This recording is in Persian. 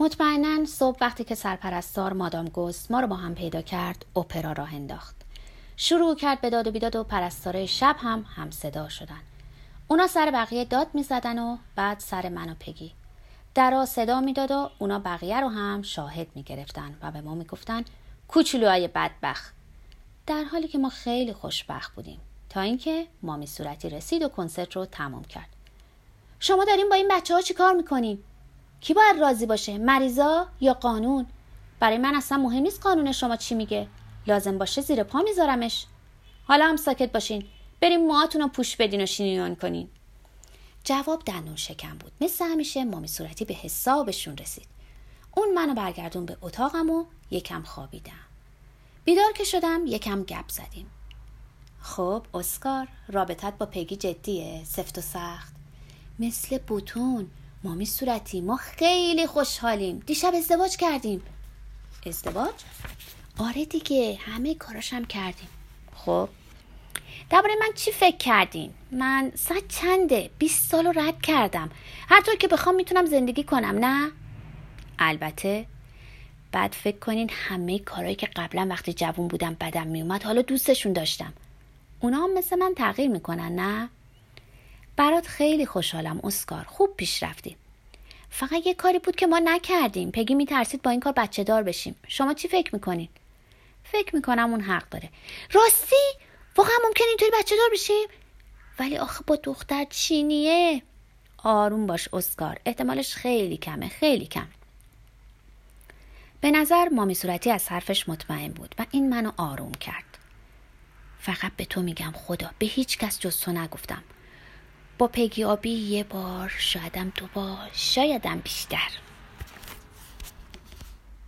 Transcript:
مطمئنا صبح وقتی که سرپرستار مادام گست ما رو با هم پیدا کرد اپرا راه انداخت. شروع کرد به داد و بیداد و پرستاره شب هم هم صدا شدن. اونا سر بقیه داد می‌زدن و بعد سر من و پگی. درا صدا می‌داد و اونا بقیه رو هم شاهد می‌گرفتن و به ما می‌گفتن کوچولوهای بدبخ در حالی که ما خیلی خوشبخت بودیم تا اینکه مامی صورتی رسید و کنسرت رو تمام کرد. شما داریم با این بچه ها چی کار می‌کنین؟ کی باید راضی باشه؟ مریضا یا قانون؟ برای من اصلا مهم نیست قانون شما چی میگه. لازم باشه زیر پا میذارمش. حالا هم ساکت باشین. بریم موهاتون رو پوش بدین و شینیون کنین. جواب دندون شکم بود. مثل همیشه مامی صورتی به حسابشون رسید. اون منو برگردون به اتاقم و یکم خوابیدم. بیدار که شدم یکم گپ زدیم. خب اسکار رابطت با پگی جدیه سفت و سخت. مثل بوتون مامی صورتی ما خیلی خوشحالیم. دیشب ازدواج کردیم. ازدواج؟ آره دیگه همه کاراشم کردیم. خب؟ درباره من چی فکر کردین؟ من صد چنده؟ 20 سال رو رد کردم. هر طور که بخوام می‌تونم زندگی کنم نه؟ البته بعد فکر کنین همه کارهایی که قبلا وقتی جوون بودم بدم میومد حالا دوستشون داشتم. اونا هم مثل من تغییر می‌کنن نه؟ برات خیلی خوشحالم اسکار. خوب پیش رفتی. فقط یه کاری بود که ما نکردیم. پگی میترسید با این کار بچه دار بشیم. شما چی فکر می‌کنین؟ فکر می‌کنم اون حق داره. راستی؟ واقعا ممکن اینطوری بچه دار بشیم؟ ولی آخه با دختر چینیه آروم باش اسکار. احتمالش خیلی کمه خیلی کم به نظر مامی صورتی از حرفش مطمئن بود و این منو آروم کرد. فقط به تو میگم خدا به هیچ کس جز تو نگفتم. با پگی آبی یه بار شایدم دو بار شایدم بیشتر.